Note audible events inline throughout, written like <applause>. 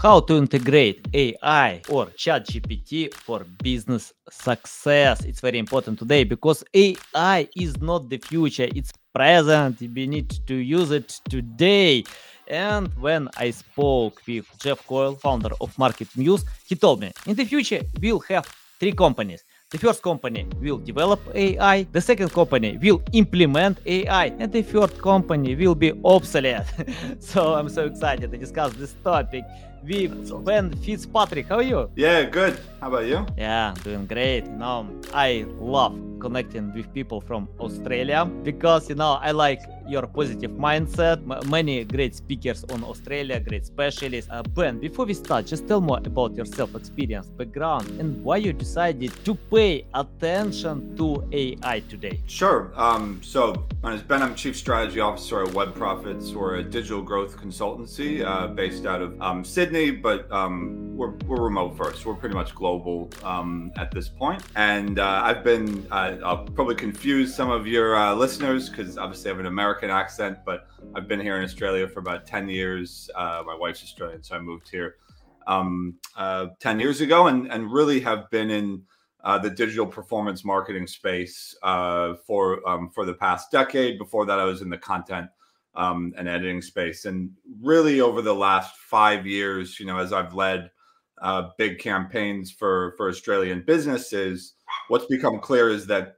how to integrate AI or ChatGPT for business success. It's very important today because AI is not the future, it's present. We need to use it today. And when I spoke with Jeff Coyle, founder of MarketMuse, he told me in the future we'll have three companies the first company will develop AI, the second company will implement AI, and the third company will be obsolete. <laughs> so I'm so excited to discuss this topic with Ben Fitzpatrick. How are you? Yeah, good. How about you? Yeah, doing great. You know, I love connecting with people from Australia because you know I like your positive mindset. M- many great speakers on Australia, great specialists. Uh, ben, before we start, just tell more about yourself, experience, background, and why you decided to pay attention to AI today. Sure. Um, so my name is Ben. I'm Chief Strategy Officer at Web Profits. We're a digital growth consultancy uh, based out of um, Sydney, but um, we're, we're remote first. We're pretty much global um, at this point. And uh, I've been uh, I'll probably confuse some of your uh, listeners because obviously I have an American accent, but I've been here in Australia for about 10 years. Uh, my wife's Australian, so I moved here um, uh, 10 years ago and, and really have been in uh, the digital performance marketing space for um, for the past decade. Before that, I was in the content um, and editing space, and really over the last five years, you know, as I've led uh, big campaigns for for Australian businesses, what's become clear is that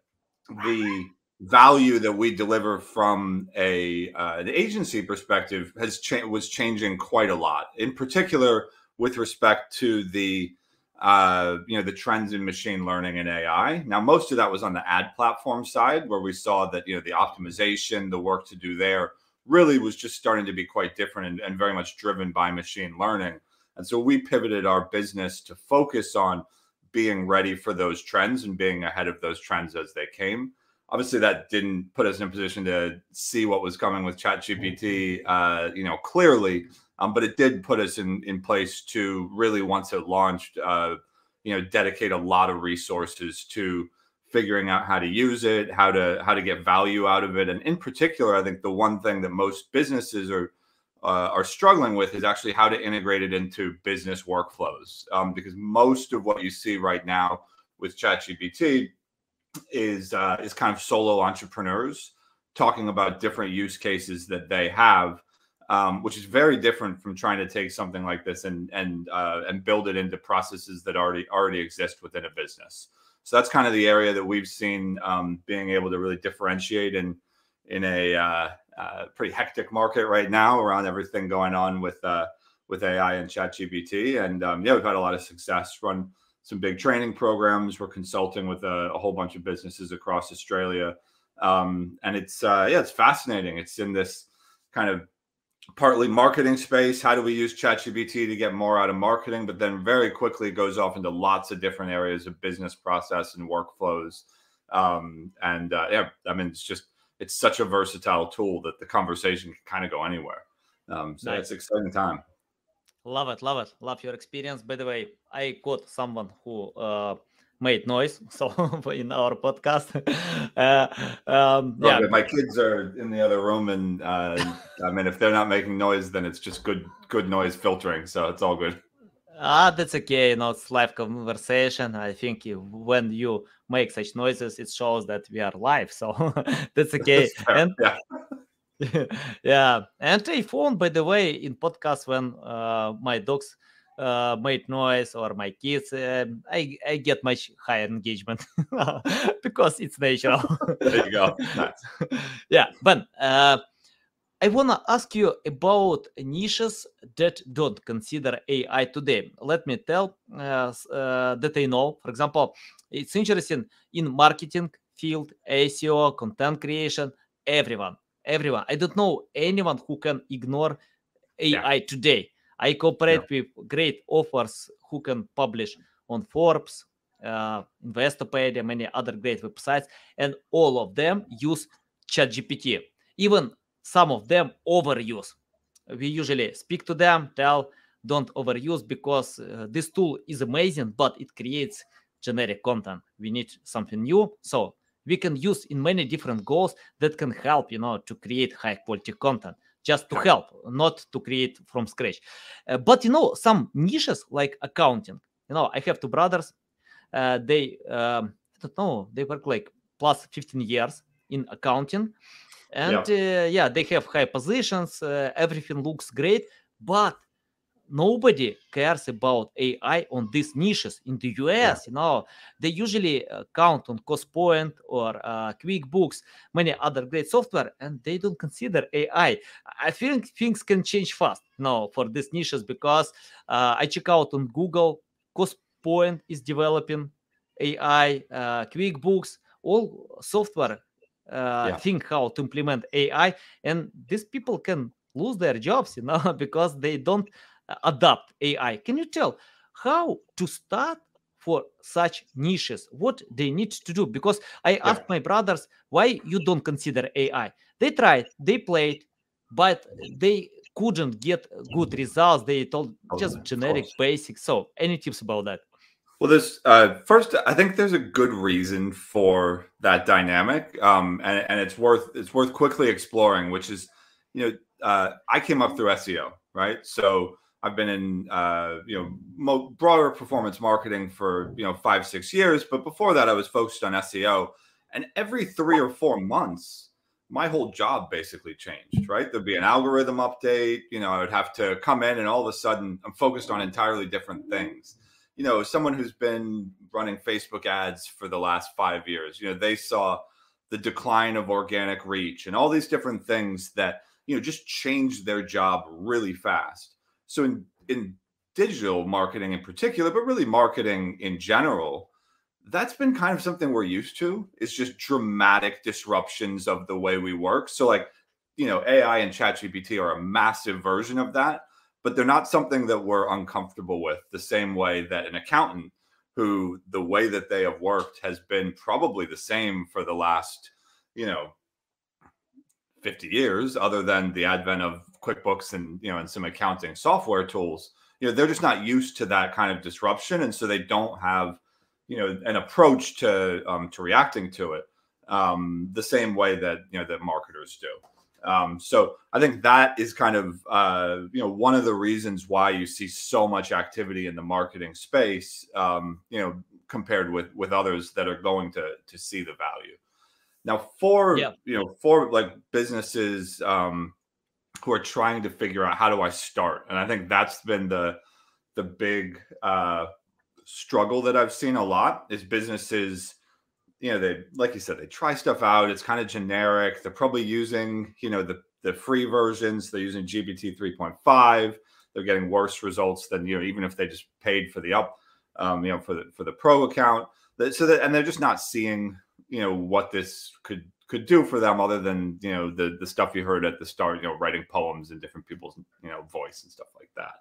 the value that we deliver from a uh, an agency perspective has cha- was changing quite a lot. In particular, with respect to the uh, you know the trends in machine learning and AI. Now, most of that was on the ad platform side, where we saw that you know the optimization, the work to do there, really was just starting to be quite different and, and very much driven by machine learning. And so we pivoted our business to focus on being ready for those trends and being ahead of those trends as they came. Obviously, that didn't put us in a position to see what was coming with ChatGPT, uh, you know, clearly, um, but it did put us in in place to really, once it launched, uh, you know, dedicate a lot of resources to figuring out how to use it, how to how to get value out of it, and in particular, I think the one thing that most businesses are uh, are struggling with is actually how to integrate it into business workflows. Um, because most of what you see right now with ChatGPT is uh, is kind of solo entrepreneurs talking about different use cases that they have, um, which is very different from trying to take something like this and and uh, and build it into processes that already already exist within a business. So that's kind of the area that we've seen um, being able to really differentiate in in a uh, uh, pretty hectic market right now around everything going on with uh, with AI and ChatGPT. And um, yeah, we've had a lot of success. Run some big training programs. We're consulting with a, a whole bunch of businesses across Australia, um, and it's uh, yeah, it's fascinating. It's in this kind of partly marketing space. How do we use ChatGPT to get more out of marketing? But then very quickly it goes off into lots of different areas of business process and workflows. Um, and uh, yeah, I mean, it's just it's such a versatile tool that the conversation can kind of go anywhere. Um, so nice. it's exciting time. Love it, love it, love your experience. By the way, I got someone who uh, made noise, <laughs> so in our podcast. <laughs> uh, um, yeah, my kids are in the other room, and uh, I mean, if they're not making noise, then it's just good, good noise filtering. So it's all good. Ah, that's okay. You know, it's live conversation. I think you, when you make such noises, it shows that we are live. So <laughs> that's okay. That's and yeah. yeah, and I found, by the way, in podcast when uh, my dogs uh, made noise or my kids, uh, I I get much higher engagement <laughs> because it's natural. there you go. Nice. <laughs> yeah, but uh, I want to ask you about niches that don't consider AI today. Let me tell uh, uh, that I know. For example, it's interesting in marketing field, SEO, content creation, everyone, everyone. I don't know anyone who can ignore AI yeah. today. I cooperate yeah. with great authors who can publish on Forbes, uh, Investopedia, many other great websites, and all of them use ChatGPT. Even some of them overuse. We usually speak to them, tell, don't overuse because uh, this tool is amazing, but it creates generic content. We need something new. So we can use in many different goals that can help, you know, to create high quality content. Just to help, not to create from scratch. Uh, but you know, some niches like accounting. You know, I have two brothers. Uh, they um, I don't know, they work like plus 15 years in accounting, and yeah, uh, yeah they have high positions. Uh, everything looks great, but nobody cares about AI on these niches in the US. Yeah. You know, they usually uh, count on CostPoint or uh, QuickBooks, many other great software, and they don't consider AI. I think things can change fast now for these niches because uh, I check out on Google, CostPoint is developing AI, uh, QuickBooks, all software uh, yeah. think how to implement AI, and these people can lose their jobs, you know, <laughs> because they don't adopt AI. Can you tell how to start for such niches? What they need to do? Because I yeah. asked my brothers why you don't consider AI. They tried, they played, but they couldn't get good results. They told just generic basic. So, any tips about that? Well, this uh, first, I think there's a good reason for that dynamic, um, and, and it's worth it's worth quickly exploring. Which is, you know, uh, I came up through SEO, right? So I've been in uh, you know broader performance marketing for you know five six years, but before that I was focused on SEO. And every three or four months, my whole job basically changed. Right, there'd be an algorithm update. You know, I would have to come in, and all of a sudden I'm focused on entirely different things. You know, someone who's been running Facebook ads for the last five years, you know, they saw the decline of organic reach and all these different things that you know just changed their job really fast so in in digital marketing in particular, but really marketing in general, that's been kind of something we're used to. It's just dramatic disruptions of the way we work. So like, you know, AI and ChatGPT are a massive version of that, but they're not something that we're uncomfortable with the same way that an accountant who the way that they have worked has been probably the same for the last, you know, 50 years other than the advent of QuickBooks and you know and some accounting software tools, you know, they're just not used to that kind of disruption, and so they don't have you know an approach to um, to reacting to it um, the same way that you know that marketers do. Um, so I think that is kind of uh, you know one of the reasons why you see so much activity in the marketing space, um, you know, compared with with others that are going to to see the value. Now, for yeah. you know, for like businesses um, who are trying to figure out how do I start, and I think that's been the the big uh, struggle that I've seen a lot is businesses. You know, they like you said, they try stuff out. It's kind of generic. They're probably using you know the the free versions. They're using GPT three point five. They're getting worse results than you know even if they just paid for the up, um, you know, for the for the pro account. So that and they're just not seeing you know what this could could do for them other than you know the the stuff you heard at the start you know writing poems in different people's you know voice and stuff like that.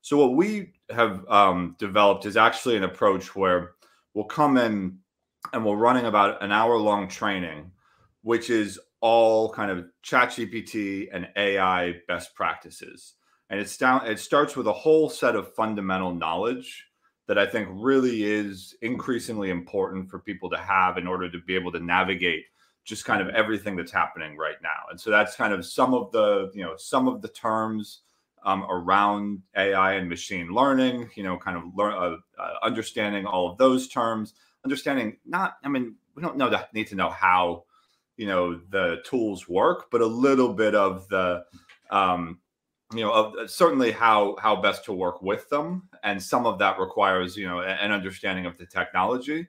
So what we have um, developed is actually an approach where we'll come in and we're running about an hour long training which is all kind of chat gpt and ai best practices. And it's down it starts with a whole set of fundamental knowledge that I think really is increasingly important for people to have in order to be able to navigate just kind of everything that's happening right now. And so that's kind of some of the, you know, some of the terms um, around AI and machine learning, you know, kind of learn, uh, uh, understanding all of those terms, understanding not, I mean, we don't know that need to know how, you know, the tools work, but a little bit of the, um, you know, of, uh, certainly how how best to work with them, and some of that requires you know an understanding of the technology,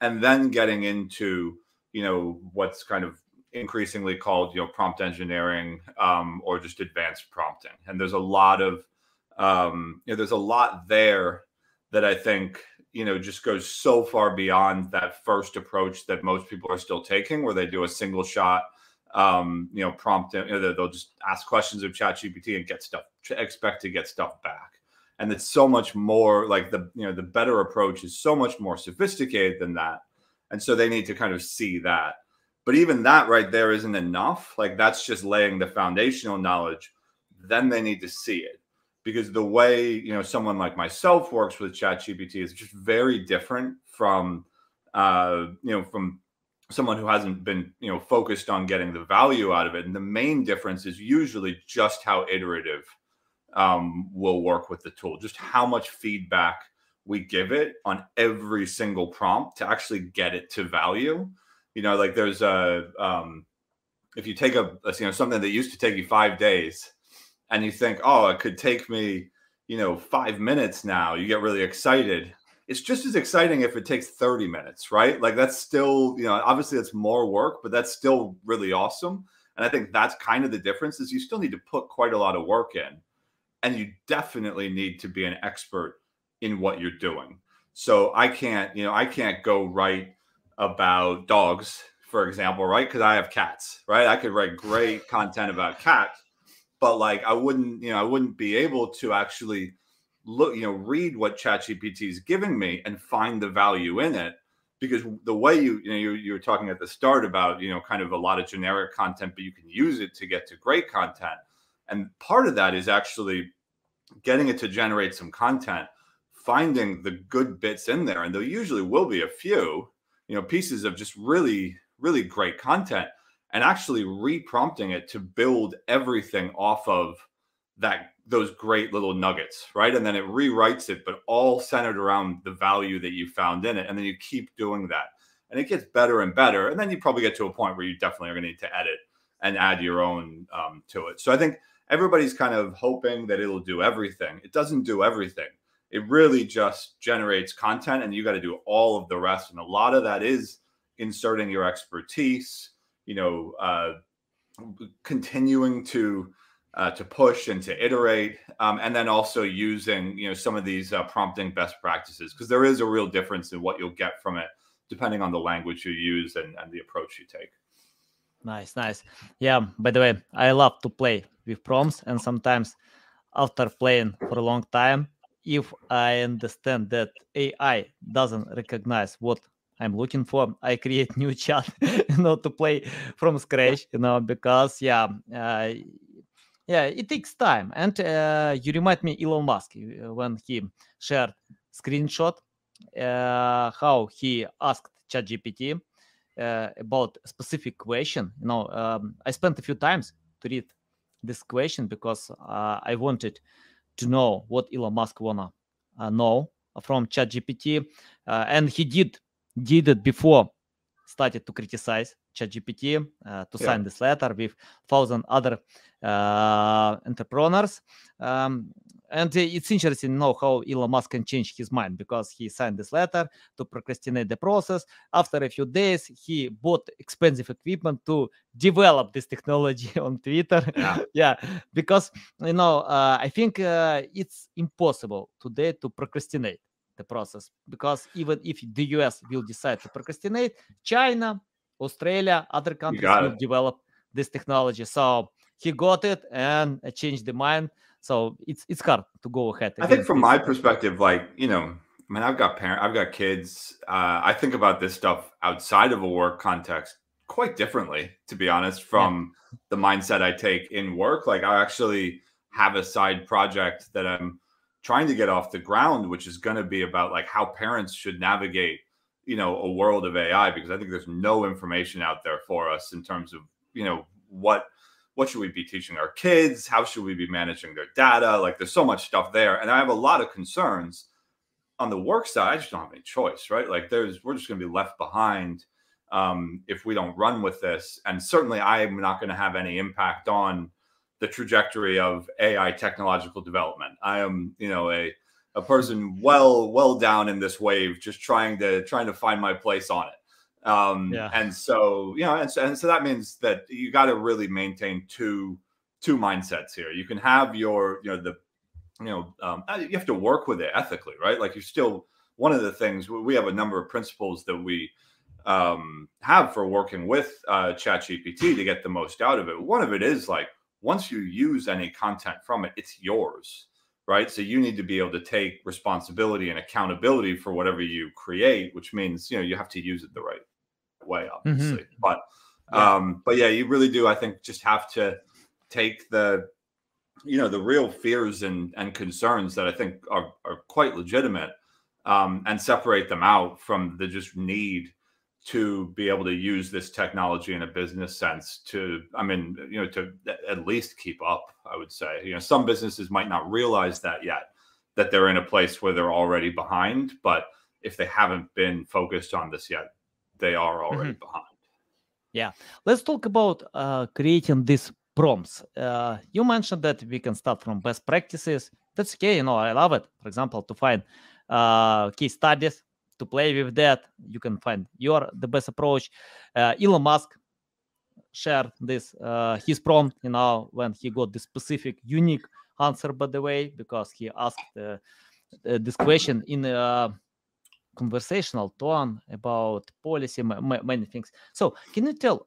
and then getting into you know what's kind of increasingly called you know prompt engineering um, or just advanced prompting, and there's a lot of um, you know there's a lot there that I think you know just goes so far beyond that first approach that most people are still taking, where they do a single shot um, you know, prompt, you know, they'll just ask questions of ChatGPT and get stuff, expect to get stuff back. And it's so much more like the, you know, the better approach is so much more sophisticated than that. And so they need to kind of see that. But even that right there isn't enough. Like that's just laying the foundational knowledge. Then they need to see it because the way, you know, someone like myself works with ChatGPT is just very different from, uh, you know, from someone who hasn't been you know focused on getting the value out of it and the main difference is usually just how iterative um, will work with the tool just how much feedback we give it on every single prompt to actually get it to value you know like there's a um, if you take a, a you know something that used to take you five days and you think oh it could take me you know five minutes now you get really excited it's just as exciting if it takes 30 minutes, right? Like that's still, you know, obviously it's more work, but that's still really awesome. And I think that's kind of the difference is you still need to put quite a lot of work in. And you definitely need to be an expert in what you're doing. So I can't, you know, I can't go write about dogs, for example, right? Because I have cats, right? I could write great <laughs> content about cats, but like I wouldn't, you know, I wouldn't be able to actually look, you know, read what ChatGPT is giving me and find the value in it. Because the way you, you know, you, you were talking at the start about, you know, kind of a lot of generic content, but you can use it to get to great content. And part of that is actually getting it to generate some content, finding the good bits in there. And there usually will be a few, you know, pieces of just really, really great content and actually reprompting it to build everything off of that those great little nuggets, right? And then it rewrites it, but all centered around the value that you found in it. And then you keep doing that. And it gets better and better. And then you probably get to a point where you definitely are going to need to edit and add your own um, to it. So I think everybody's kind of hoping that it'll do everything. It doesn't do everything. It really just generates content and you got to do all of the rest. And a lot of that is inserting your expertise, you know, uh, continuing to uh, to push and to iterate, um, and then also using you know some of these uh, prompting best practices because there is a real difference in what you'll get from it depending on the language you use and, and the approach you take. Nice, nice. Yeah. By the way, I love to play with prompts, and sometimes after playing for a long time, if I understand that AI doesn't recognize what I'm looking for. I create <laughs> new chat, you know, to play from scratch, you know, because yeah, uh, yeah, it takes time. And uh, you remind me Elon Musk uh, when he shared screenshot uh, how he asked ChatGPT uh, about a specific question. You know, um, I spent a few times to read this question because uh, I wanted to know what Elon Musk wanna uh, know from ChatGPT, and he did did it before started to criticize ChatGPT uh, to yeah. sign this letter with thousand other uh, entrepreneurs. Um, and it's interesting to know how Elon Musk can change his mind because he signed this letter to procrastinate the process. After a few days, he bought expensive equipment to develop this technology <laughs> on Twitter. Yeah, <laughs> yeah because you know, uh, I think uh, it's impossible today to procrastinate the process because even if the US will decide to procrastinate, China, Australia, other countries will it. develop this technology. So he got it and changed the mind. So it's it's hard to go ahead. I think from my perspective, like you know, I mean, I've got parent, I've got kids. Uh, I think about this stuff outside of a work context quite differently, to be honest, from yeah. the mindset I take in work. Like I actually have a side project that I'm trying to get off the ground, which is going to be about like how parents should navigate, you know, a world of AI, because I think there's no information out there for us in terms of, you know, what what should we be teaching our kids? How should we be managing their data? Like there's so much stuff there. And I have a lot of concerns on the work side. I just don't have any choice, right? Like there's we're just gonna be left behind um, if we don't run with this. And certainly I am not going to have any impact on the trajectory of AI technological development. I am, you know, a a person well well down in this wave, just trying to trying to find my place on it. Um, yeah. And so, you know, and so, and so that means that you got to really maintain two two mindsets here. You can have your, you know, the, you know, um, uh, you have to work with it ethically, right? Like you still one of the things we have a number of principles that we um, have for working with uh, ChatGPT to get the most out of it. One of it is like once you use any content from it, it's yours, right? So you need to be able to take responsibility and accountability for whatever you create, which means you know you have to use it the right way, obviously. Mm-hmm. But yeah. um, but yeah, you really do. I think just have to take the you know the real fears and and concerns that I think are are quite legitimate um, and separate them out from the just need to be able to use this technology in a business sense to i mean you know to at least keep up i would say you know some businesses might not realize that yet that they're in a place where they're already behind but if they haven't been focused on this yet they are already mm-hmm. behind yeah let's talk about uh, creating these prompts uh, you mentioned that we can start from best practices that's okay you know i love it for example to find uh, case studies to play with that. You can find your the best approach. Uh, Elon Musk shared this uh, his prompt, you know, when he got the specific unique answer, by the way, because he asked uh, this question in a conversational tone about policy, many things. So, can you tell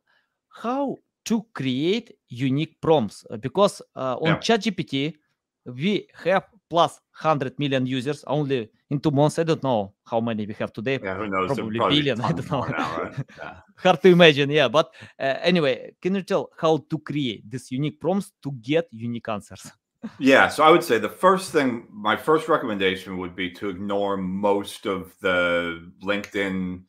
how to create unique prompts? Because uh, on yeah. ChatGPT, we have plus 100 million users only in two months. I don't know how many we have today. Yeah, who knows? Probably, probably billion. I don't know. Now, right? <laughs> yeah. Hard to imagine. Yeah, but uh, anyway, can you tell how to create this unique prompts to get unique answers? Yeah, so I would say the first thing, my first recommendation would be to ignore most of the LinkedIn,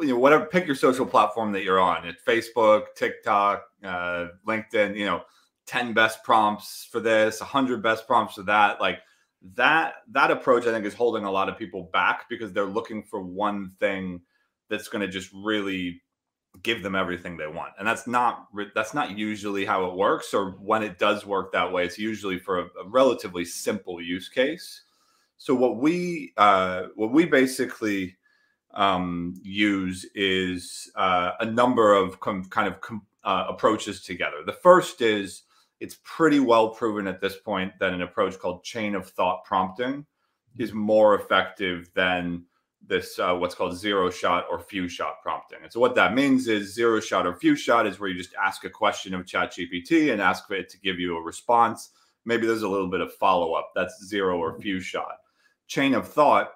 you know, whatever. Pick your social platform that you're on. It's Facebook, TikTok, uh, LinkedIn. You know 10 best prompts for this 100 best prompts for that like that that approach i think is holding a lot of people back because they're looking for one thing that's going to just really give them everything they want. And that's not that's not usually how it works or when it does work that way. It's usually for a, a relatively simple use case. So what we uh, what we basically um, use is uh, a number of kind of uh, approaches together. The first is it's pretty well proven at this point that an approach called chain of thought prompting is more effective than this uh, what's called zero shot or few shot prompting. And so what that means is zero shot or few shot is where you just ask a question of ChatGPT and ask it to give you a response. Maybe there's a little bit of follow up. That's zero or few shot. Chain of thought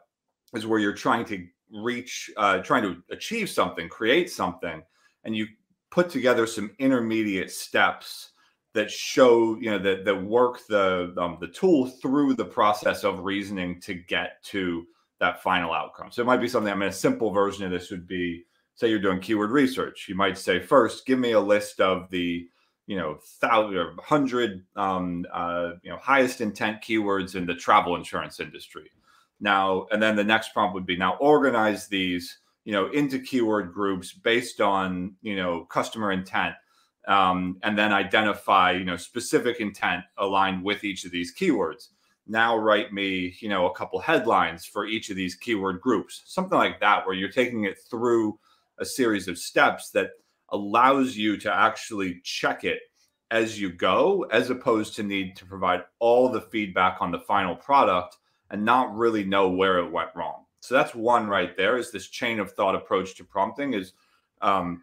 is where you're trying to reach, uh, trying to achieve something, create something, and you put together some intermediate steps that show you know that that work the um, the tool through the process of reasoning to get to that final outcome. So it might be something. I mean, a simple version of this would be say you're doing keyword research. You might say first, give me a list of the you know thousand or hundred um, uh, you know highest intent keywords in the travel insurance industry. Now, and then the next prompt would be now organize these you know into keyword groups based on you know customer intent um, and then identify you know specific intent aligned with each of these keywords now write me you know a couple headlines for each of these keyword groups. Something like that where you're taking it through a series of steps that allows you to actually check it as you go as opposed to need to provide all the feedback on the final product and not really know where it went wrong. So that's one right there is this chain of thought approach to prompting is um,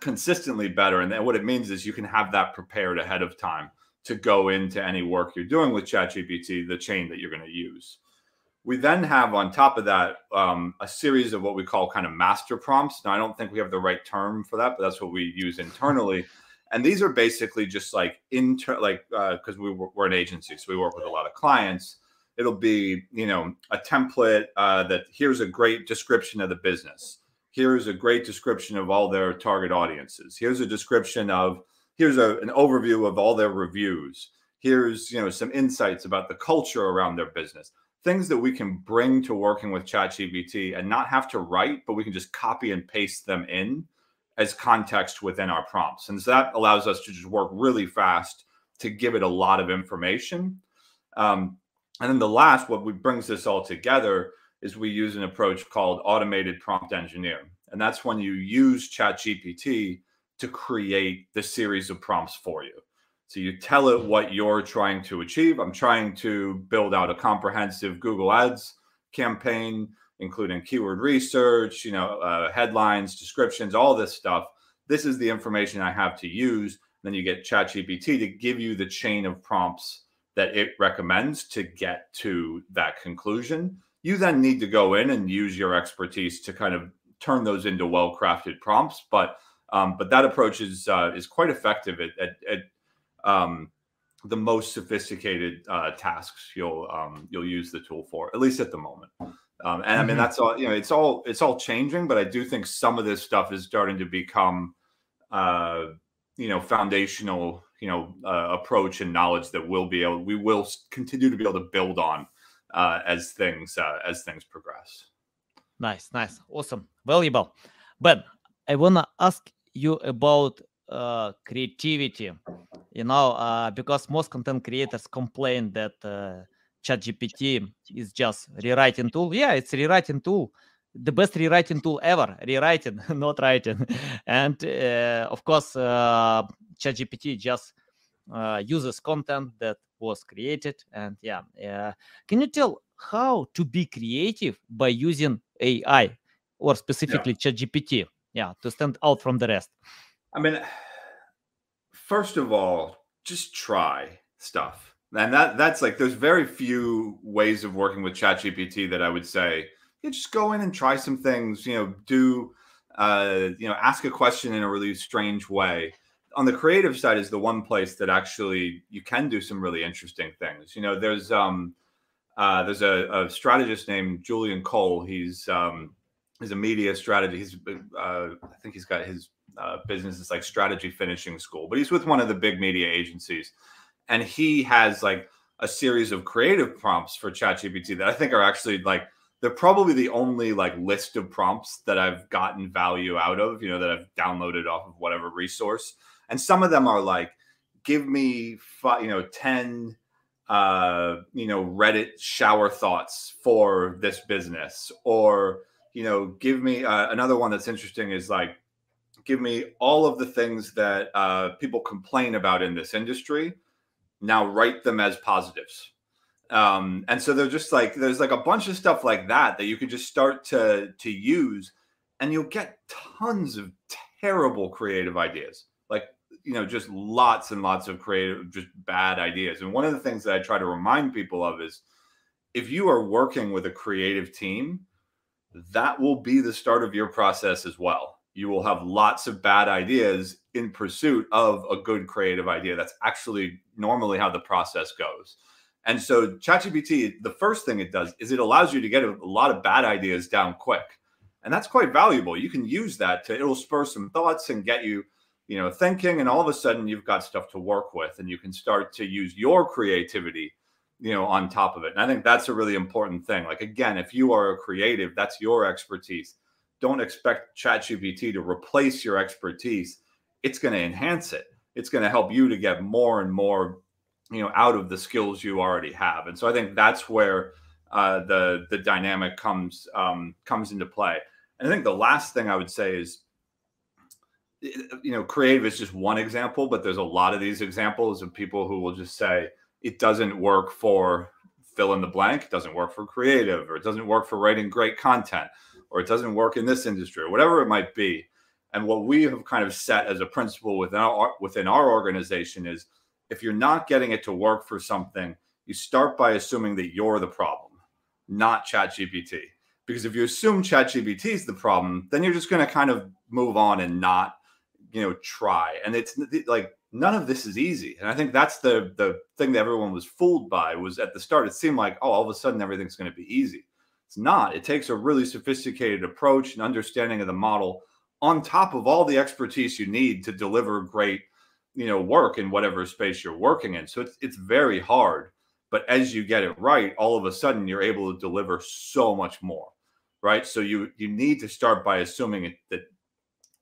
consistently better. And then what it means is you can have that prepared ahead of time to go into any work you're doing with ChatGPT, the chain that you're going to use. We then have on top of that um, a series of what we call kind of master prompts. Now, I don't think we have the right term for that, but that's what we use internally. <laughs> And these are basically just like inter, like because uh, we we're an agency, so we work with a lot of clients. It'll be you know a template uh, that here's a great description of the business here's a great description of all their target audiences here's a description of here's a, an overview of all their reviews. Here's you know some insights about the culture around their business. Things that we can bring to working with ChatGPT and not have to write but we can just copy and paste them in as context within our prompts. And so that allows us to just work really fast to give it a lot of information. Um, and then the last what we brings this all together is we use an approach called automated prompt engineer. And that's when you use ChatGPT to create the series of prompts for you. So you tell it what you're trying to achieve. I'm trying to build out a comprehensive Google Ads campaign, including keyword research, you know, uh, headlines, descriptions, all this stuff. This is the information I have to use. Then you get ChatGPT to give you the chain of prompts that it recommends to get to that conclusion you then need to go in and use your expertise to kind of turn those into well-crafted prompts. But um, but that approach is uh, is quite effective at, at, at um, the most sophisticated uh, tasks you'll um, you'll use the tool for, at least at the moment. Um, and I mean, Mhm. that's all, you know, it's all, it's all changing, but I do think some of this stuff is starting to become, uh, you know, foundational, you know, uh, approach and knowledge that we'll be able, we will continue to be able to build on uh, as things, uh, as things progress. Nice, nice, awesome, valuable. Ben, I wanna ask you about uh, creativity. You know, uh, because most content creators complain that uh, ChatGPT is just rewriting tool. Yeah, it's rewriting tool, the best rewriting tool ever. Rewriting, <laughs> not writing. and uh, of course, uh, ChatGPT just uh, uses content that was created. And yeah, uh, can you tell how to be creative by using AI or specifically ChatGPT? Yeah, to stand out from the rest. I mean, first of all, just try stuff. And that that's like there's very few ways of working with ChatGPT that I would say, yeah, just go in and try some things, you know, do uh, you know, ask a question in a really strange way. On the creative side is the one place that actually you can do some really interesting things. You know, there's um uh, there's a, a strategist named Julian Cole. He's um, he's a media strategy. He's uh, I think he's got his uh, business is like strategy finishing school, but he's with one of the big media agencies, and he has like a series of creative prompts for ChatGPT that I think are actually like they're probably the only like list of prompts that I've gotten value out of. You know that I've downloaded off of whatever resource, and some of them are like, give me five, you know ten uh you know reddit shower thoughts for this business or you know give me uh, another one that's interesting is like give me all of the things that uh, people complain about in this industry. Now write them as positives. Um, and so they're just like there's like a bunch of stuff like that that you can just start to to use and you'll get tons of terrible creative ideas. Like you know just lots and lots of creative just bad ideas. And one of the things that i try to remind people of is if you are working with a creative team that will be the start of your process as well you will have lots of bad ideas in pursuit of a good creative idea that's actually normally how the process goes and so ChatGPT, the first thing it does is it allows you to get a, lot of bad ideas down quick. And that's quite valuable. You can use that to it'll spur some thoughts and get you, you know, thinking and all of a sudden you've got stuff to work with and you can start to use your creativity, you know, on top of it. And I think that's a really important thing. Like again, if you are a creative, that's your expertise. Don't expect ChatGPT to replace your expertise. It's going to enhance it. It's going to help you to get more and more you know out of the skills you already have and so i think that's where uh, the the dynamic comes um, comes into play and i think the last thing i would say is you know creative is just one example but there's a lot of these examples of people who will just say it doesn't work for fill in the blank it doesn't work for creative or it doesn't work for writing great content or it doesn't work in this industry or whatever it might be and what we have kind of set as a principle within our within our organization is if you're not getting it to work for something, you start by assuming that you're the problem, not ChatGPT. Because if you assume ChatGPT is the problem, then you're just going to kind of move on and not, you know, try. And it's like none of this is easy. And I think that's the the thing that everyone was fooled by was at the start it seemed like oh all of a sudden everything's going to be easy. It's not. It takes a really sophisticated approach and understanding of the model on top of all the expertise you need to deliver great you know work in whatever space you're working in so it's it's very hard but as you get it right all of a sudden you're able to deliver so much more right so you you need to start by assuming that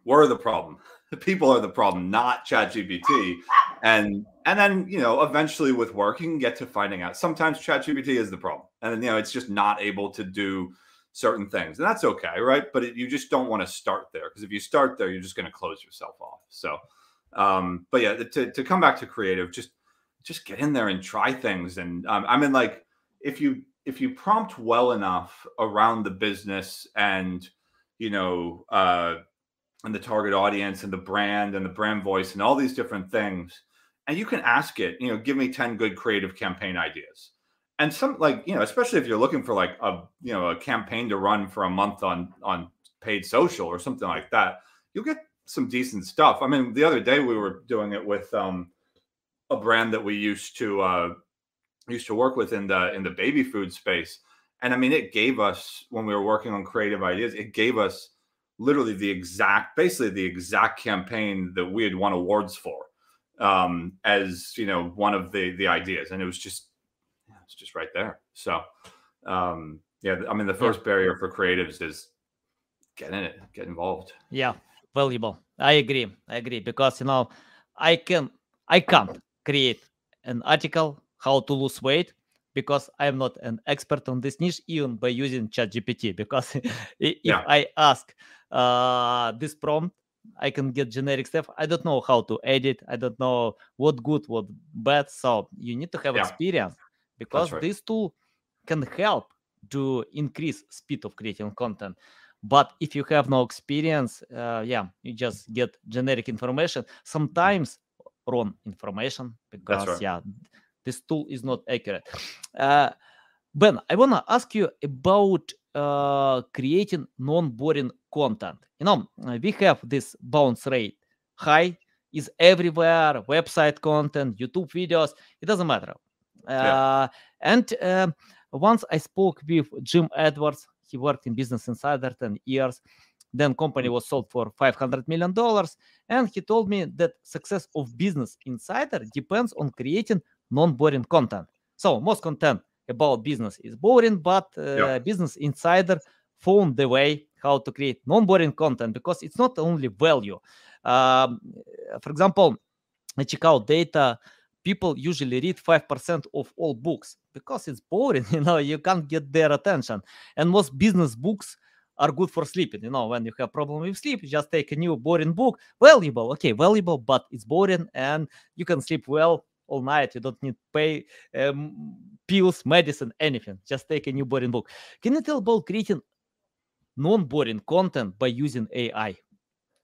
we're the problem the <laughs> people are the problem not chat gpt and and then you know eventually with work you can get to finding out. Sometimes chat gpt is the problem and you know it's just not able to do certain things and that's okay right? But it, you just don't want to start there because if you start there you're just going to close yourself off. So um but yeah to, to come back to creative just just get in there and try things. And um, i mean like if you if you prompt well enough around the business and you know uh and the target audience and the brand and the brand voice and all these different things. And you can ask it you know give me 10 good creative campaign ideas. And some like you know especially if you're looking for like a you know a campaign to run for a month on on paid social or something like that you'll get some decent stuff. I mean, the other day we were doing it with um, a brand that we used to uh, used to work with in the in the baby food space, And I mean, it gave us when we were working on creative ideas, it gave us literally the exact, basically the exact campaign that we had won awards for um, as you know one of the the ideas, and it was just it's just right there. So um, yeah, I mean, the first yeah. barrier for creatives is get in it, get involved. Yeah, valuable. I agree. I agree because you know I can I can't create an article how to lose weight because I'm not an expert on this niche even by using ChatGPT. Because <laughs> if yeah. I ask uh, this prompt, I can get generic stuff. I don't know how to edit. I don't know what good, what bad. So you need to have yeah. experience because right. this tool can help to increase speed of creating content. But if you have no experience, uh, yeah, you just get generic information. Sometimes wrong information because right. yeah, this tool is not accurate. Uh, ben, I wanna ask you about uh, creating non-boring content. You know, we have this bounce rate high is everywhere, website content, YouTube videos, it doesn't matter. Uh, And uh, once I spoke with Jim Edwards, he worked in Business Insider 10 years. Then company was sold for 500 million dollars, and he told me that success of Business Insider depends on creating non-boring content. So most content about business is boring, but uh, yeah. Business Insider found the way how to create non-boring content because it's not only value. Um, for example, I check out data. People usually read 5% of all books because it's boring. <laughs> You know, you can't get their attention. And most business books are good for sleeping. You know, when you have problem with sleep, you just take a new boring book, valuable, okay, valuable, but it's boring and you can sleep well all night. You don't need pay um, pills, medicine, anything. Just take a new boring book. Can you tell about creating non-boring content by using AI?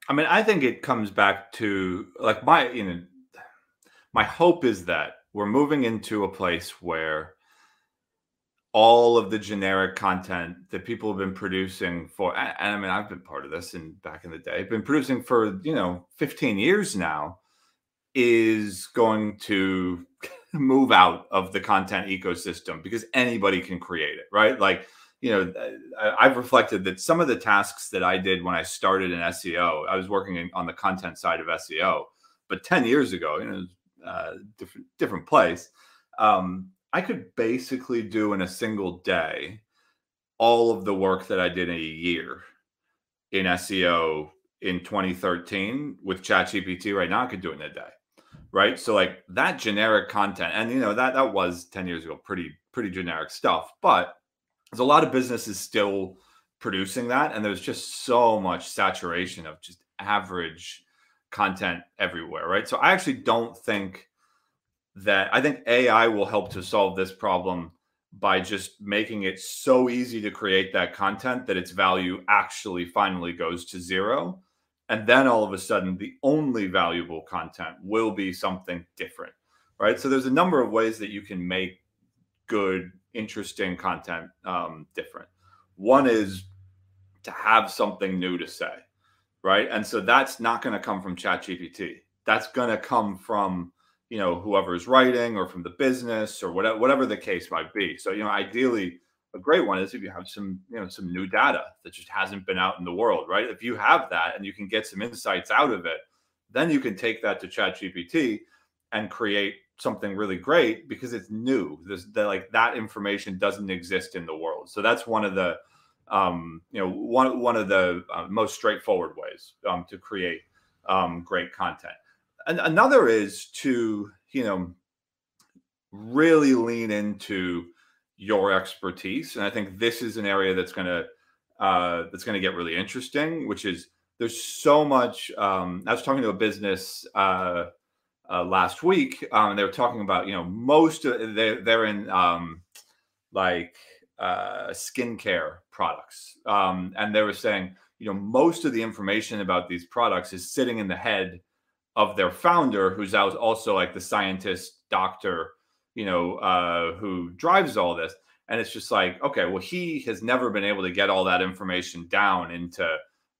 I mean, I think it comes back to like my you know my hope is that we're moving into a place where all of the generic content that people have been producing for and I mean I've been part of this and back in the day, been producing for, you know, 15 years now is going to <laughs> move out of the content ecosystem because anybody can create it, right? Like, you know, I've reflected that some of the tasks that I did when I started in SEO, I was working in, on the content side of SEO, but 10 years ago, you know, uh, different different place. Um, I could basically do in a single day all of the work that I did in a year in SEO in 2013 with ChatGPT. Right now, I could do it in a day right? So like that generic content, and you know that that was ten years ago, pretty pretty generic stuff. But there's a lot of businesses still producing that, and there's just so much saturation of just average content everywhere, right? So I actually don't think that I think AI will help to solve this problem by just making it so easy to create that content that its value actually finally goes to zero and then all of a sudden the only valuable content will be something different right? So there's a number of ways that you can make good interesting content um, different. One is to have something new to say right? And so that's not going to come from chat gpt that's going to come from you know whoever's writing or from the business or whatever whatever the case might be. So you know ideally a great one is if you have some you know some new data that just hasn't been out in the world right? If you have that and you can get some insights out of it then you can take that to chat gpt and create something really great because it's new. This that like that information doesn't exist in the world. So that's one of the um, you know one one of the uh, most straightforward ways um, to create um, great content. And another is to you know really lean into your expertise. And i think this is an area that's going to uh, that's going to get really interesting which is there's so much um, i was talking to a business uh, uh, last week um, and they were talking about you know most of they, they're in um, like uh, skincare products. Um, and they were saying you know most of the information about these products is sitting in the head of their founder who's also like the scientist doctor you know, uh, who drives all this. And it's just like, okay, well, he has never been able to get all that information down into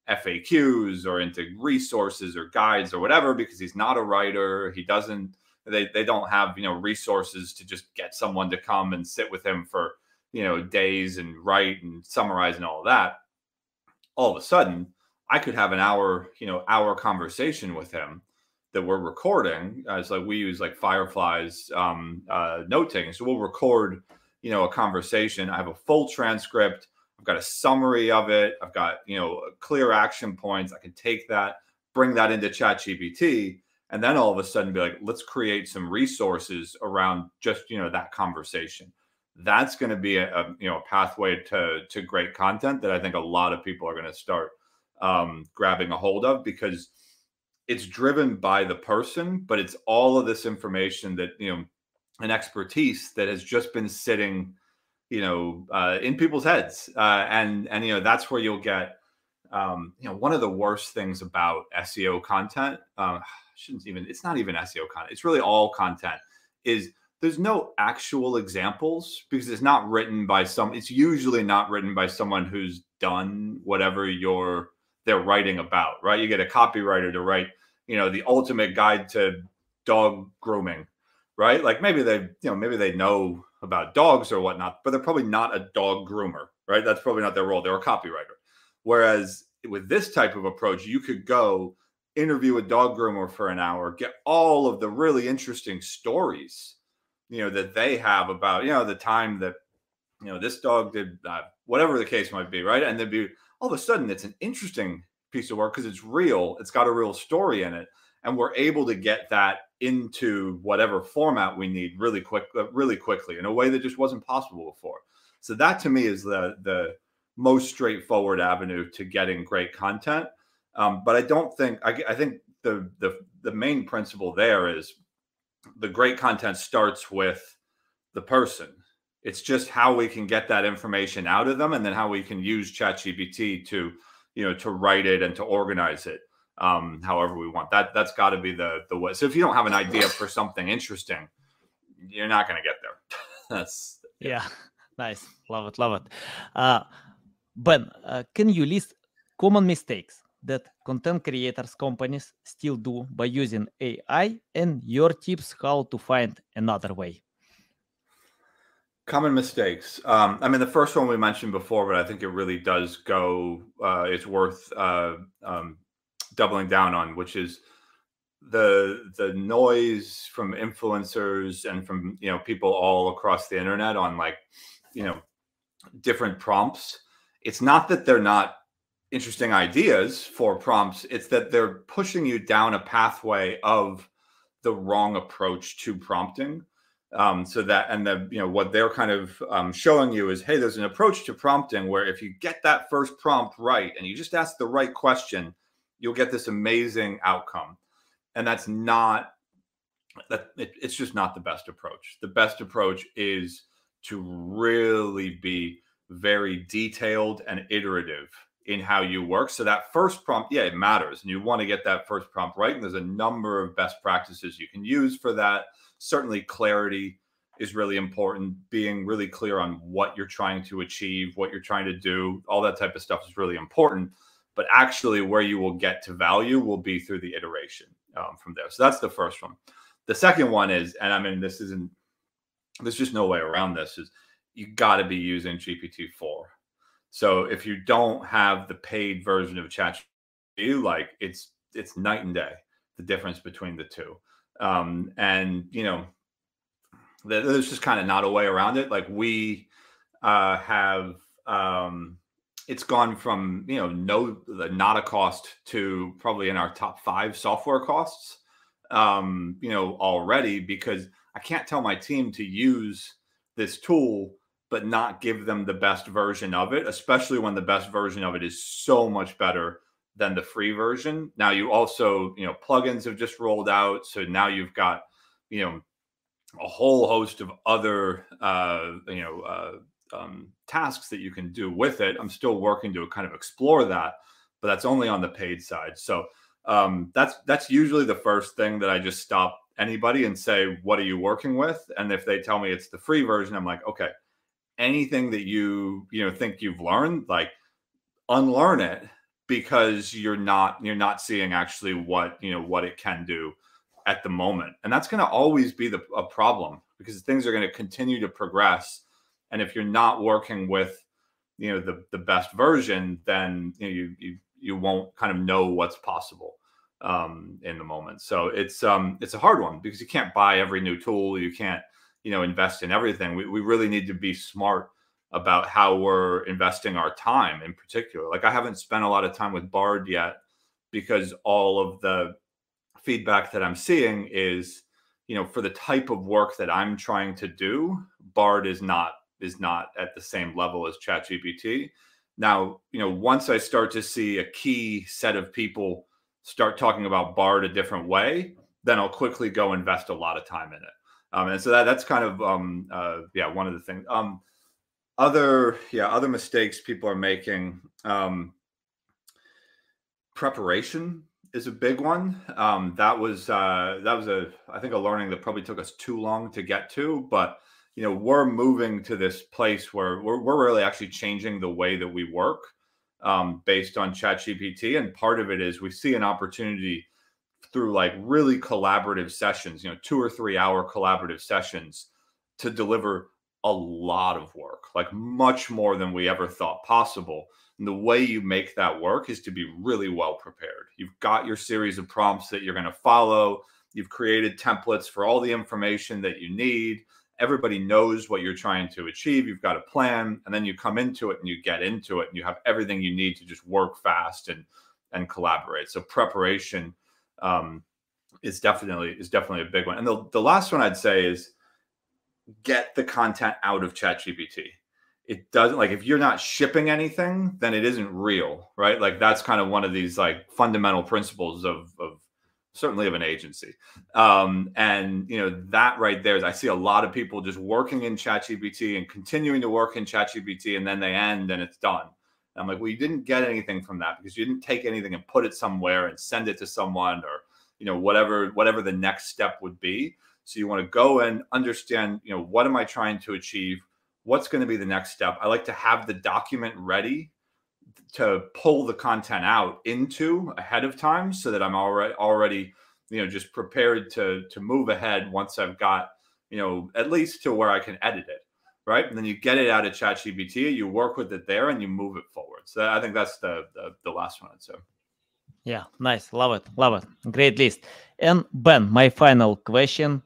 FAQs or into resources or guides or whatever because he's not a writer. He doesn't, they, they don't have, you know, resources to just get someone to come and sit with him for, you know, days and write and summarize and all that, all of a sudden I could have an hour, you know, hour conversation with him that we're recording. It's like we use like Fireflies um, uh, note taking. So we'll record, you know, a conversation. I have a full transcript. I've got a summary of it. I've got, you know, clear action points. I can take that, bring that into ChatGPT, and then all of a sudden be like, let's create some resources around just, you know, that conversation. That's going to be a, a, you know a pathway to to great content that I think a lot of people are going to start um, grabbing a hold of because it's driven by the person, but it's all of this information that you know an expertise that has just been sitting you know uh, in people's heads. Uh, and and you know that's where you'll get um, you know one of the worst things about seo content uh, <sighs> shouldn't even it's not even seo content it's really all content is there's no actual examples because it's not written by some it's usually not written by someone who's done whatever you're they're writing about right? You get a copywriter to write you know the ultimate guide to dog grooming right? Like maybe they you know maybe they know about dogs or whatnot but they're probably not a dog groomer right? That's probably not their role. They're a copywriter. Whereas with this type of approach you could go interview a dog groomer for an hour get all of the really interesting stories you know that they have about you know the time that you know this dog did uh, whatever the case might be right? And then be all of a sudden it's an interesting piece of work because it's real it's got a real story in it and we're able to get that into whatever format we need really quick uh, really quickly in a way that just wasn't possible before so that to me is the the most straightforward avenue to getting great content um, but i don't think I, I think the the the main principle there is the great content starts with the person. It's just how we can get that information out of them, and then how we can use ChatGPT to, you know, to write it and to organize it, um, however we want. That that's got to be the the way. So if you don't have an idea for something interesting, you're not going to get there. <laughs> that's yeah. yeah. <laughs> nice, love it, love it. Uh, ben, uh, can you list common mistakes that content creators companies still do by using AI and your tips how to find another way. Common mistakes. Um, I mean, the first one we mentioned before, but I think it really does go, uh, it's worth uh, um, doubling down on, which is the the noise from influencers and from you know people all across the internet on like you know different prompts it's not that they're not interesting ideas for prompts. It's that they're pushing you down a pathway of the wrong approach to prompting. Um, so that and the you know what they're kind of um, showing you is hey there's an approach to prompting where if you get that first prompt right and you just ask the right question you'll get this amazing outcome. And that's not that it, it's just not the best approach. The best approach is to really be very detailed and iterative in how you work. So that first prompt, yeah, it matters. And you want to get that first prompt right. And there's a number of best practices you can use for that. Certainly clarity is really important. Being really clear on what you're trying to achieve, what you're trying to do, all that type of stuff is really important. But actually, where you will get to value will be through the iteration um, from there. So that's the first one. The second one is, and I mean, this isn't, there's just no way around this, is you got to be using GPT 4 so if you don't have the paid version of ChatGPT, like it's it's night and day the difference between the two. Um, and you know, there's just kind of not a way around it. Like we uh, have, um, it's gone from you know no not a cost to probably in our top five software costs. Um, you know already because I can't tell my team to use this tool but not give them the best version of it, especially when the best version of it is so much better than the free version. Now you also, you know, plugins have just rolled out, so now you've got, you know, a whole host of other, uh, you know, uh, um, tasks that you can do with it. I'm still working to kind of explore that, but that's only on the paid side. So um, that's that's usually the first thing that I just stop anybody and say, "What are you working with?" And if they tell me it's the free version, I'm like, "Okay." Anything that you you know think you've learned like unlearn it because you're not you're not seeing actually what you know what it can do at the moment and that's going to always be the a problem because things are going to continue to progress And if you're not working with, you know, the the best version, then you know, you, you you won't kind of know what's possible um, in the moment. So it's um, it's a hard one because you can't buy every new tool. You can't you know invest in everything. We we really need to be smart about how we're investing our time in particular. Like I haven't spent a lot of time with Bard yet because all of the feedback that I'm seeing is, you know, for the type of work that I'm trying to do, Bard is not is not at the same level as ChatGPT. Now, you know, once I start to see a key set of people start talking about Bard a different way, then I'll quickly go invest a lot of time in it. Um, and so that that's kind of um, uh, yeah one of the things. Um, other yeah other mistakes people are making um, preparation is a big one um, that was uh, that was a i think a learning that probably took us too long to get to but you know we're moving to this place where we're, we're really actually changing the way that we work um, based on ChatGPT and part of it is we see an opportunity through like really collaborative sessions you know two or three hour collaborative sessions to deliver a lot of work, like much more than we ever thought possible. And the way you make that work is to be really well prepared. You've got your series of prompts that you're going to follow. You've created templates for all the information that you need. Everybody knows what you're trying to achieve. You've got a plan, and then you come into it and you get into it, and you have everything you need to just work fast and and collaborate. So preparation um, is definitely is definitely a big one. And the the last one I'd say is get the content out of ChatGPT. It doesn't like if you're not shipping anything, then it isn't real, right? Like that's kind of one of these like fundamental principles of of certainly of an agency. Um, and you know that right there is I see a lot of people just working in ChatGPT and continuing to work in ChatGPT, and then they end and it's done. And I'm like, well, you didn't get anything from that because you didn't take anything and put it somewhere and send it to someone or you know whatever whatever the next step would be. So you want to go and understand, you know, what am I trying to achieve? What's going to be the next step? I like to have the document ready to pull the content out into ahead of time so that I'm already already, you know, just prepared to to move ahead once I've got, you know, at least to where I can edit it. Right. And then you get it out of ChatGPT, you work with it there and you move it forward. So I think that's the the, the last one I'd. Yeah, nice. Love it. Love it. Great list. And Ben, my final question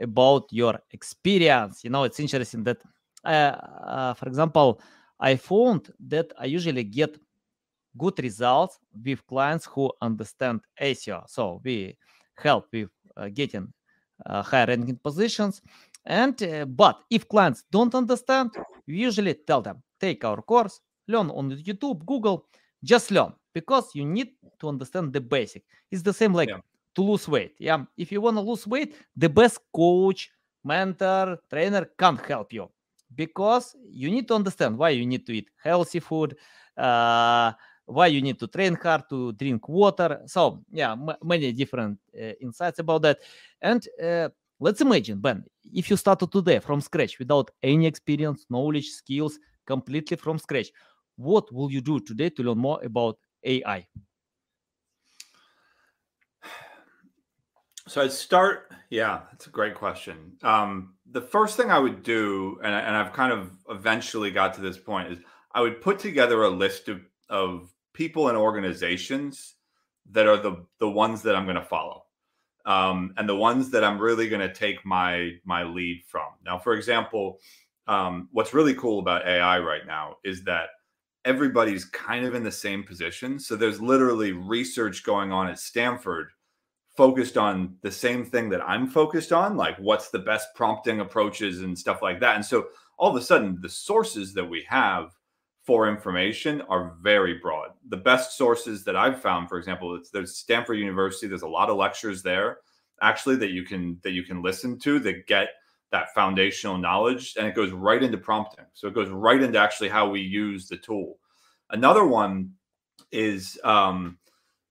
about your experience. You know, it's interesting that, uh, uh, for example, I found that I usually get good results with clients who understand SEO. So we help with uh, getting uh, high ranking positions. And uh, but if clients don't understand, we usually tell them take our course, learn on YouTube, Google, just learn because you need to understand the basic. It's the same like yeah to lose weight. Yeah, if you want to lose weight, the best coach, mentor, trainer can't help you because you need to understand why you need to eat healthy food, uh, why you need to train hard to drink water. So yeah, many different uh, insights about that. And uh, let's imagine, Ben, if you started today from scratch without any experience, knowledge, skills, completely from scratch, what will you do today to learn more about AI? So I'd start. Yeah, that's a great question. Um, the first thing I would do, and, and I've kind of eventually got to this point, is I would put together a list of, of people and organizations that are the the ones that I'm going to follow, um, and the ones that I'm really going to take my my lead from. Now, for example, um, what's really cool about AI right now is that everybody's kind of in the same position. So there's literally research going on at Stanford focused on the same thing that I'm focused on, like what's the best prompting approaches and stuff like that. And so all of a sudden, the sources that we have for information are very broad. The best sources that I've found, for example, it's there's Stanford University. There's a lot of lectures there actually that you can that you can listen to that get that foundational knowledge and it goes right into prompting. So it goes right into actually how we use the tool. Another one is um,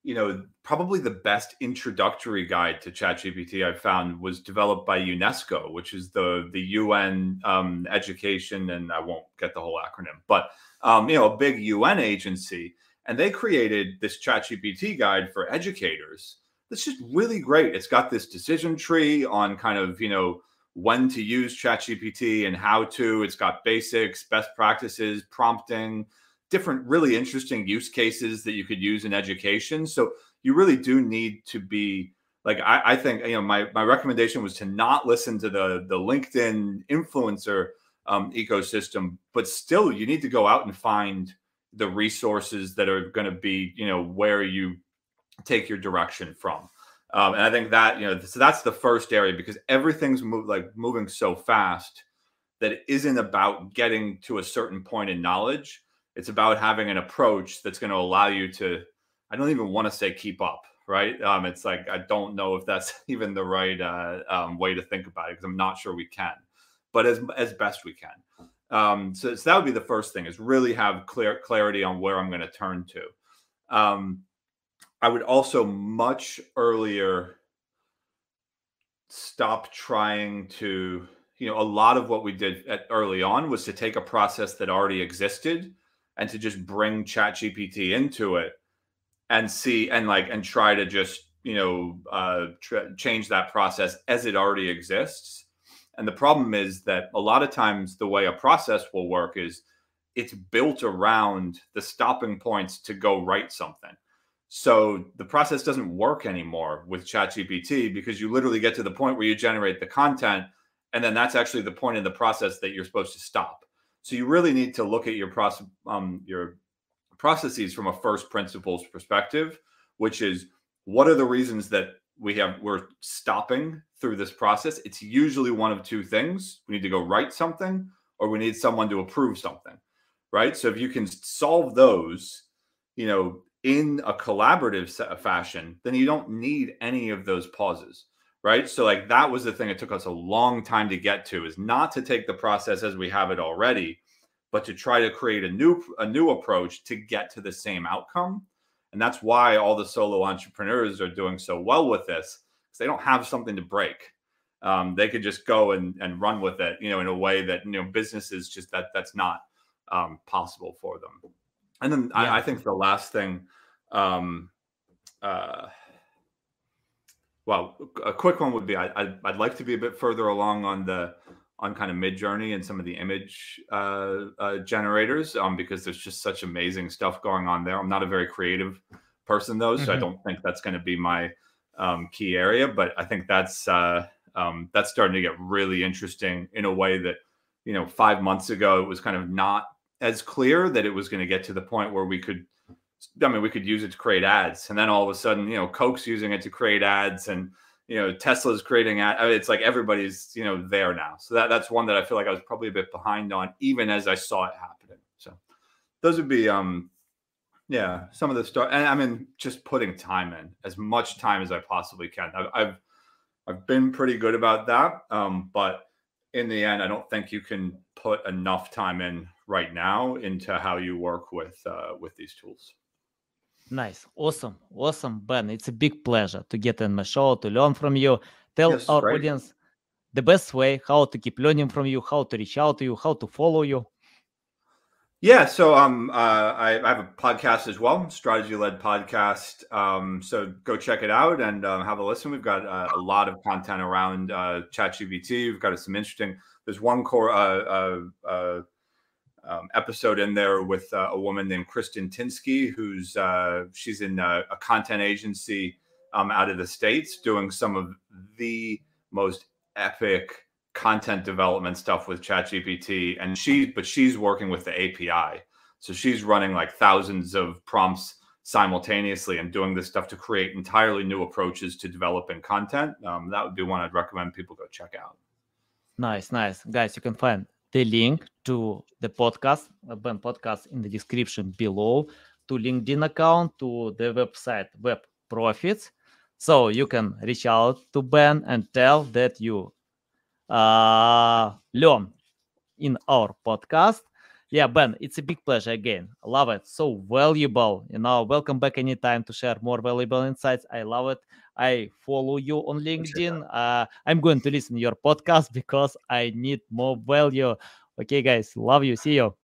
you know, probably the best introductory guide to ChatGPT I've found was developed by UNESCO, which is the the UN um, education, and I won't get the whole acronym, but um, you know, a big UN agency, and they created this ChatGPT guide for educators. That's just really great. It's got this decision tree on kind of you know when to use ChatGPT and how to. It's got basics, best practices, prompting, different really interesting use cases that you could use in education. So you really do need to be like I, I think you know my my recommendation was to not listen to the the LinkedIn influencer um, ecosystem, but still you need to go out and find the resources that are going to be you know where you take your direction from. Um, and I think that you know, so that's the first area because everything's move, like moving so fast that it isn't about getting to a certain point in knowledge. It's about having an approach that's going to allow you to. I don't even want to say keep up, right? Um, it's like I don't know if that's <laughs> even the right uh, um, way to think about it because I'm not sure we can, but as as best we can. Um, so, so that would be the first thing is really have clear clarity on where I'm going to turn to. Um, I would also much earlier stop trying to, you know, a lot of what we did at early on was to take a process that already existed and to just bring ChatGPT into it and see and like and try to just you know uh, change that process as it already exists. And the problem is that a lot of times the way a process will work is it's built around the stopping points to go write something. So the process doesn't work anymore with ChatGPT because you literally get to the point where you generate the content, and then that's actually the point in the process that you're supposed to stop. So you really need to look at your process, um, your processes from a first principles perspective, which is what are the reasons that we have we're stopping through this process. It's usually one of two things: we need to go write something, or we need someone to approve something, right? So if you can solve those, you know in a collaborative fashion, then you don't need any of those pauses, right? So like that was the thing it took us a long time to get to is not to take the process as we have it already, but to try to create a new a new approach to get to the same outcome. And that's why all the solo entrepreneurs are doing so well with this because they don't have something to break. Um, they could just go and, and run with it, you know, in a way that you know businesses just that that's not um, possible for them. And then yeah. I, I, think the last thing um, uh, well, a quick one would be I, I'd like to be a bit further along on the on kind of Midjourney and some of the image uh, uh, generators um, because there's just such amazing stuff going on there. I'm not a very creative person though, so mm-hmm. I don't think that's going to be my um, key area. But I think that's uh, um, that's starting to get really interesting in a way that you know five months ago it was kind of not as clear that it was going to get to the point where we could I mean, we could use it to create ads, and then all of a sudden, you know, Coke's using it to create ads, and you know, Tesla's creating. I mean, it's like everybody's you know there now. So that that's one that I feel like I was probably a bit behind on, even as I saw it happening. So those would be, um, yeah, some of the stuff. And I mean, just putting time in as much time as I possibly can. I've I've, I've been pretty good about that, um, but in the end, I don't think you can put enough time in right now into how you work with uh, with these tools. Nice. Awesome. Awesome, Ben. It's a big pleasure to get in my show, to learn from you. Tell yes, our right. audience the best way how to keep learning from you, how to reach out to you, how to follow you. Yeah, so um, uh, I, I, have a podcast as well, strategy led podcast. Um, so go check it out and uh, have a listen. We've got uh, a lot of content around uh, ChatGPT. We've got some interesting. There's one core uh, uh, uh um, episode in there with uh, a woman named Kristen Tinsky, who's uh, she's in a, a content agency um, out of the states, doing some of the most epic content development stuff with ChatGPT, and she but she's working with the API, so she's running like thousands of prompts simultaneously and doing this stuff to create entirely new approaches to developing content. Um, that would be one I'd recommend people go check out. Nice, nice, guys. You can find the link to the podcast, uh, Ben podcast in the description below, to LinkedIn account, to the website Web Profits. So you can reach out to Ben and tell that you uh, learn in our podcast. Yeah, Ben, it's a big pleasure again. love it. So valuable. You know, welcome back anytime to share more valuable insights. I love it. I follow you on LinkedIn. Uh, I'm going to listen to your podcast because I need more value. Okay, guys, love you. See you.